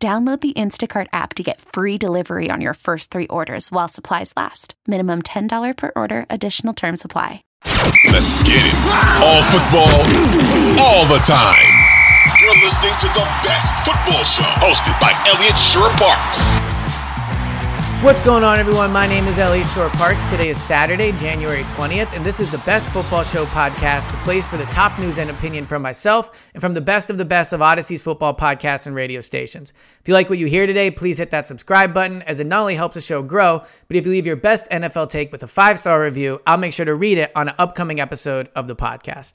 Download the Instacart app to get free delivery on your first three orders while supplies last. Minimum $10 per order, additional term supply. Let's get it. All football, all the time. You're listening to the best football show hosted by Elliot Shorr-Parks. What's going on, everyone? My name is Elliot Shorr-Parks. Today is Saturday, January 20th, and this is the Best Football Show podcast, the place for the top news and opinion from myself and from the best of the best of Odyssey's football podcasts and radio stations. If you like what you hear today, please hit that subscribe button, as it not only helps the show grow, but if you leave your best NFL take with a five star review, I'll make sure to read it on an upcoming episode of the podcast.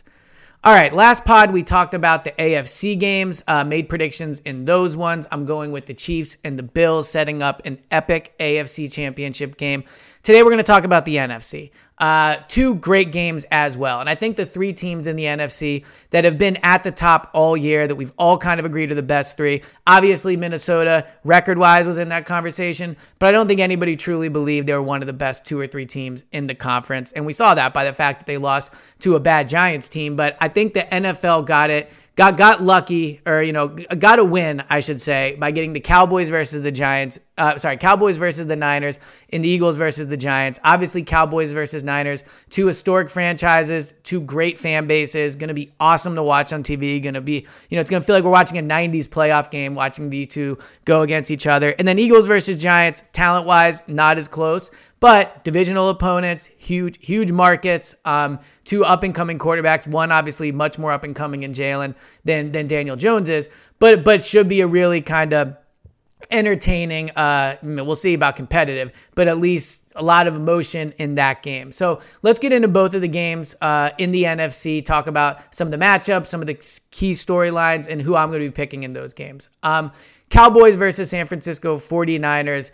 All right, last pod we talked about the AFC games, uh, made predictions in those ones. I'm going with the Chiefs and the Bills setting up an epic AFC championship game. Today we're going to talk about the NFC. Uh, two great games as well. And I think the three teams in the NFC that have been at the top all year, that we've all kind of agreed are the best three. Obviously, Minnesota, record wise, was in that conversation, but I don't think anybody truly believed they were one of the best two or three teams in the conference. And we saw that by the fact that they lost to a bad Giants team. But I think the NFL got it got got lucky or you know got a win I should say by getting the Cowboys versus the Giants uh, sorry Cowboys versus the Niners and the Eagles versus the Giants obviously Cowboys versus Niners two historic franchises two great fan bases going to be awesome to watch on TV going to be you know it's going to feel like we're watching a 90s playoff game watching these two go against each other and then Eagles versus Giants talent wise not as close but divisional opponents, huge, huge markets. Um, two up and coming quarterbacks. One obviously much more up and coming in Jalen than than Daniel Jones is, but but should be a really kind of entertaining. Uh, we'll see about competitive, but at least a lot of emotion in that game. So let's get into both of the games uh, in the NFC. Talk about some of the matchups, some of the key storylines, and who I'm going to be picking in those games. Um, Cowboys versus San Francisco 49ers.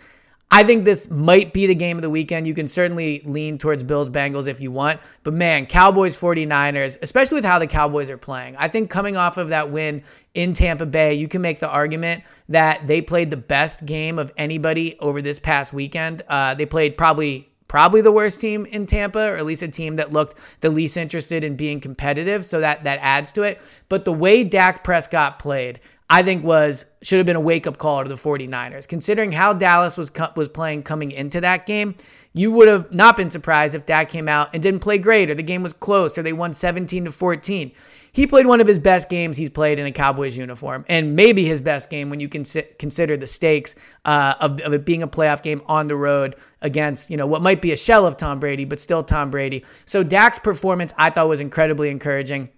I think this might be the game of the weekend. You can certainly lean towards Bills Bengals if you want. But man, Cowboys 49ers, especially with how the Cowboys are playing. I think coming off of that win in Tampa Bay, you can make the argument that they played the best game of anybody over this past weekend. Uh, they played probably probably the worst team in Tampa, or at least a team that looked the least interested in being competitive. So that that adds to it. But the way Dak Prescott played, I think was should have been a wake up call to the 49ers. Considering how Dallas was was playing coming into that game, you would have not been surprised if Dak came out and didn't play great or the game was close or they won 17 to 14. He played one of his best games he's played in a Cowboys uniform and maybe his best game when you consider the stakes uh, of, of it being a playoff game on the road against, you know, what might be a shell of Tom Brady, but still Tom Brady. So Dak's performance I thought was incredibly encouraging.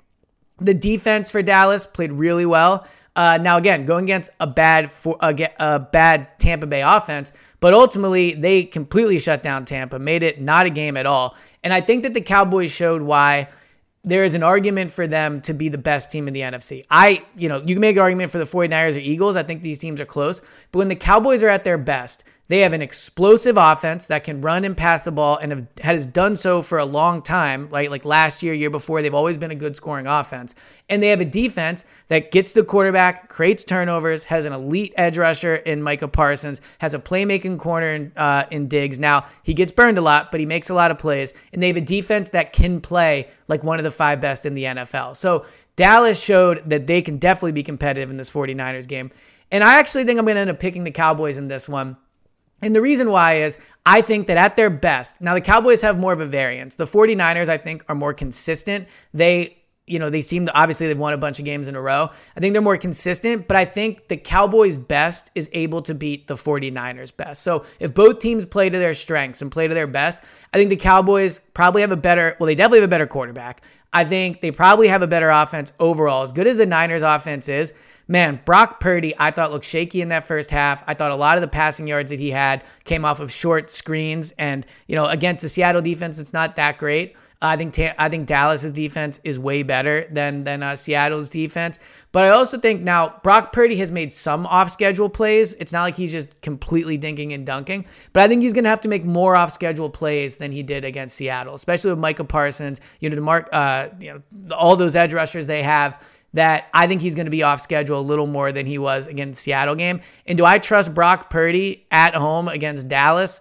The defense for Dallas played really well. Uh, now, again, going against a bad for, a, a bad Tampa Bay offense, but ultimately they completely shut down Tampa, made it not a game at all. And I think that the Cowboys showed why there is an argument for them to be the best team in the NFC. I, you know, you can make an argument for the 49ers or Eagles. I think these teams are close. But when the Cowboys are at their best, they have an explosive offense that can run and pass the ball and have, has done so for a long time, like like last year, year before. They've always been a good scoring offense. And they have a defense that gets the quarterback, creates turnovers, has an elite edge rusher in Micah Parsons, has a playmaking corner in, uh, in Diggs. Now, he gets burned a lot, but he makes a lot of plays. And they have a defense that can play like one of the five best in the NFL. So Dallas showed that they can definitely be competitive in this 49ers game. And I actually think I'm going to end up picking the Cowboys in this one and the reason why is I think that at their best, now the Cowboys have more of a variance. The 49ers, I think, are more consistent. They you know, they seem to obviously they've won a bunch of games in a row. I think they're more consistent, but I think the Cowboys' best is able to beat the 49ers' best. So if both teams play to their strengths and play to their best, I think the Cowboys probably have a better, well, they definitely have a better quarterback. I think they probably have a better offense overall. As good as the Niners' offense is, man, Brock Purdy, I thought looked shaky in that first half. I thought a lot of the passing yards that he had came off of short screens. And, you know, against the Seattle defense, it's not that great. I think I think Dallas's defense is way better than than uh, Seattle's defense. But I also think now Brock Purdy has made some off schedule plays. It's not like he's just completely dinking and dunking. But I think he's going to have to make more off schedule plays than he did against Seattle, especially with Micah Parsons. You know, the Mark, uh, you know, all those edge rushers they have. That I think he's going to be off schedule a little more than he was against Seattle game. And do I trust Brock Purdy at home against Dallas?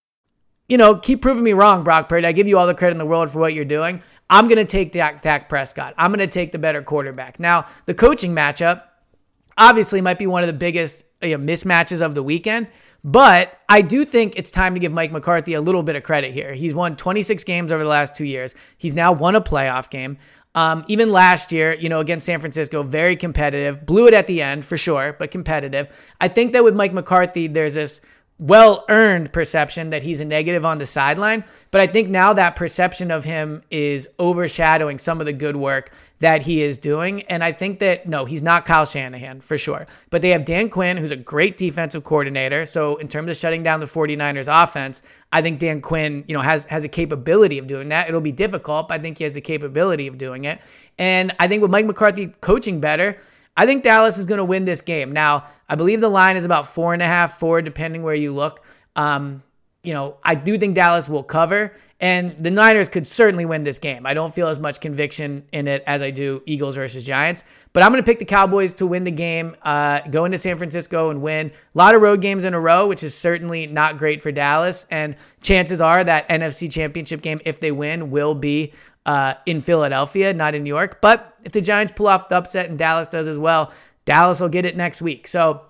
you know, keep proving me wrong, Brock Purdy. I give you all the credit in the world for what you're doing. I'm going to take Dak, Dak Prescott. I'm going to take the better quarterback. Now, the coaching matchup obviously might be one of the biggest you know, mismatches of the weekend, but I do think it's time to give Mike McCarthy a little bit of credit here. He's won 26 games over the last two years. He's now won a playoff game. Um, even last year, you know, against San Francisco, very competitive. Blew it at the end for sure, but competitive. I think that with Mike McCarthy, there's this well earned perception that he's a negative on the sideline. But I think now that perception of him is overshadowing some of the good work that he is doing. And I think that, no, he's not Kyle Shanahan for sure. But they have Dan Quinn, who's a great defensive coordinator. So in terms of shutting down the 49ers offense, I think Dan Quinn, you know, has, has a capability of doing that. It'll be difficult, but I think he has the capability of doing it. And I think with Mike McCarthy coaching better, I think Dallas is going to win this game. Now, I believe the line is about four and a half, four, depending where you look. Um, you know, I do think Dallas will cover, and the Niners could certainly win this game. I don't feel as much conviction in it as I do Eagles versus Giants, but I'm going to pick the Cowboys to win the game, uh, go into San Francisco and win. A lot of road games in a row, which is certainly not great for Dallas, and chances are that NFC Championship game, if they win, will be uh, in Philadelphia, not in New York. But if the Giants pull off the upset and Dallas does as well, Dallas will get it next week. So,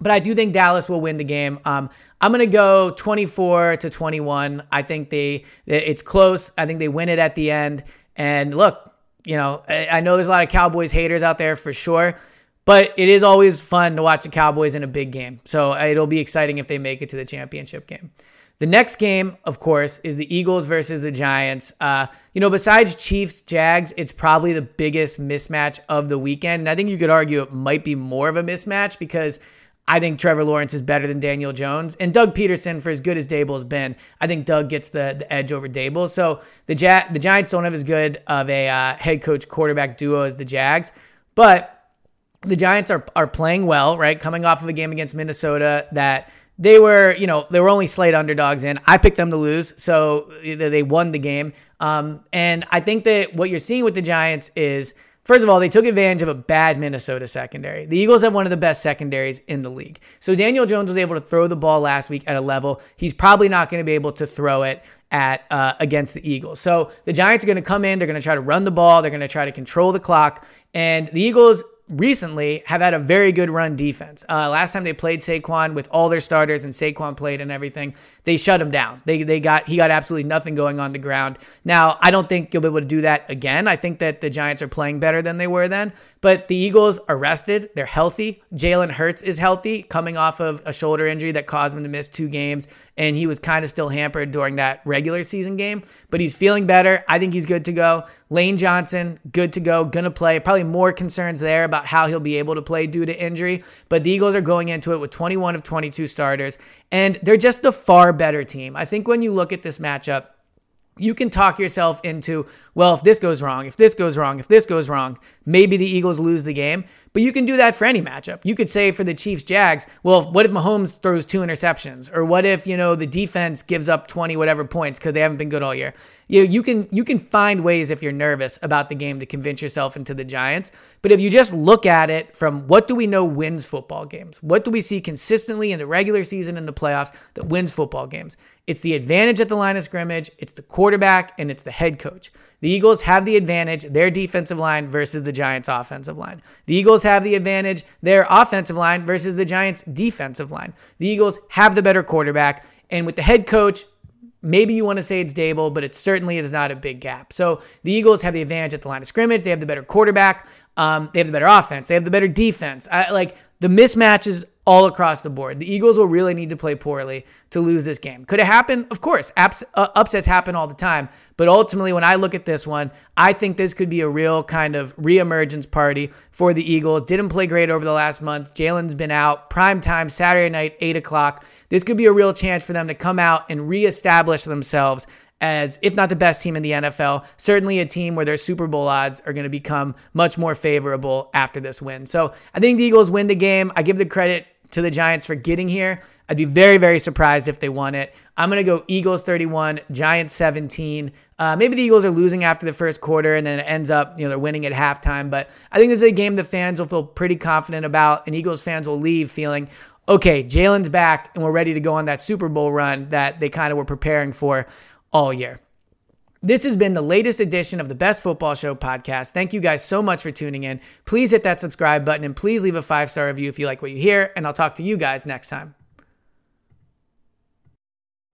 but I do think Dallas will win the game. Um, I'm going to go 24 to 21. I think they it's close. I think they win it at the end. And look, you know, I, I know there's a lot of Cowboys haters out there for sure. But it is always fun to watch the Cowboys in a big game. So it'll be exciting if they make it to the championship game. The next game, of course, is the Eagles versus the Giants. Uh, you know, besides Chiefs Jags, it's probably the biggest mismatch of the weekend. And I think you could argue it might be more of a mismatch because I think Trevor Lawrence is better than Daniel Jones. And Doug Pederson, for as good as Daboll's been, I think Doug gets the, the edge over Daboll. So the, ja- the Giants don't have as good of a uh, head coach quarterback duo as the Jags. But the Giants are, are playing well, right? Coming off of a game against Minnesota that – they were, you know, they were only slight underdogs in. I picked them to lose, so they won the game. Um, and I think that what you're seeing with the Giants is, first of all, they took advantage of a bad Minnesota secondary. The Eagles have one of the best secondaries in the league. So Daniel Jones was able to throw the ball last week at a level he's probably not going to be able to throw it at uh, against the Eagles. So the Giants are going to come in, they're going to try to run the ball, they're going to try to control the clock, and the Eagles recently have had a very good run defense. Uh, last time they played Saquon with all their starters and Saquon played and everything, they shut him down. They they got he got absolutely nothing going on the ground. Now I don't think you'll be able to do that again. I think that the Giants are playing better than they were then. But the Eagles are rested. They're healthy. Jalen Hurts is healthy, coming off of a shoulder injury that caused him to miss two games, and he was kind of still hampered during that regular season game. But he's feeling better. I think he's good to go. Lane Johnson, good to go, gonna play. Probably more concerns there about how he'll be able to play due to injury. But the Eagles are going into it with 21 of 22 starters, and they're just a far better team. I think when you look at this matchup, you can talk yourself into, well, if this goes wrong, if this goes wrong, if this goes wrong, maybe the Eagles lose the game. But you can do that for any matchup. You could say for the Chiefs Jags, well, what if Mahomes throws two interceptions? Or what if, you know, the defense gives up 20 whatever points because they haven't been good all year? You, know, you can you can find ways if you're nervous about the game to convince yourself into the Giants. But if you just look at it from what do we know wins football games? What do we see consistently in the regular season and the playoffs that wins football games? It's the advantage at the line of scrimmage, it's the quarterback, and it's the head coach. The Eagles have the advantage, their defensive line versus the Giants' offensive line. The Eagles have the advantage, their offensive line versus the Giants' defensive line. The Eagles have the better quarterback. And with the head coach, maybe you want to say it's Daboll, but it certainly is not a big gap. So the Eagles have the advantage at the line of scrimmage. They have the better quarterback. Um, they have the better offense. They have the better defense. I, like the mismatches all across the board. The Eagles will really need to play poorly to lose this game. Could it happen? Of course. Ups, uh, upsets happen all the time. But ultimately, when I look at this one, I think this could be a real kind of reemergence party for the Eagles. Didn't play great over the last month. Jalen's been out. Prime time, Saturday night, 8 o'clock. This could be a real chance for them to come out and reestablish themselves as, if not the best team in the NFL, certainly a team where their Super Bowl odds are going to become much more favorable after this win. So I think the Eagles win the game. I give the credit to the Giants for getting here. I'd be very, very surprised if they won it. I'm going to go Eagles 31, Giants 17. Uh, maybe the Eagles are losing after the first quarter and then it ends up, you know, they're winning at halftime. But I think this is a game the fans will feel pretty confident about, and Eagles fans will leave feeling, okay, Jalen's back and we're ready to go on that Super Bowl run that they kind of were preparing for all year. This has been the latest edition of the Best Football Show podcast. Thank you guys so much for tuning in. Please hit that subscribe button and please leave a five star review if you like what you hear. And I'll talk to you guys next time.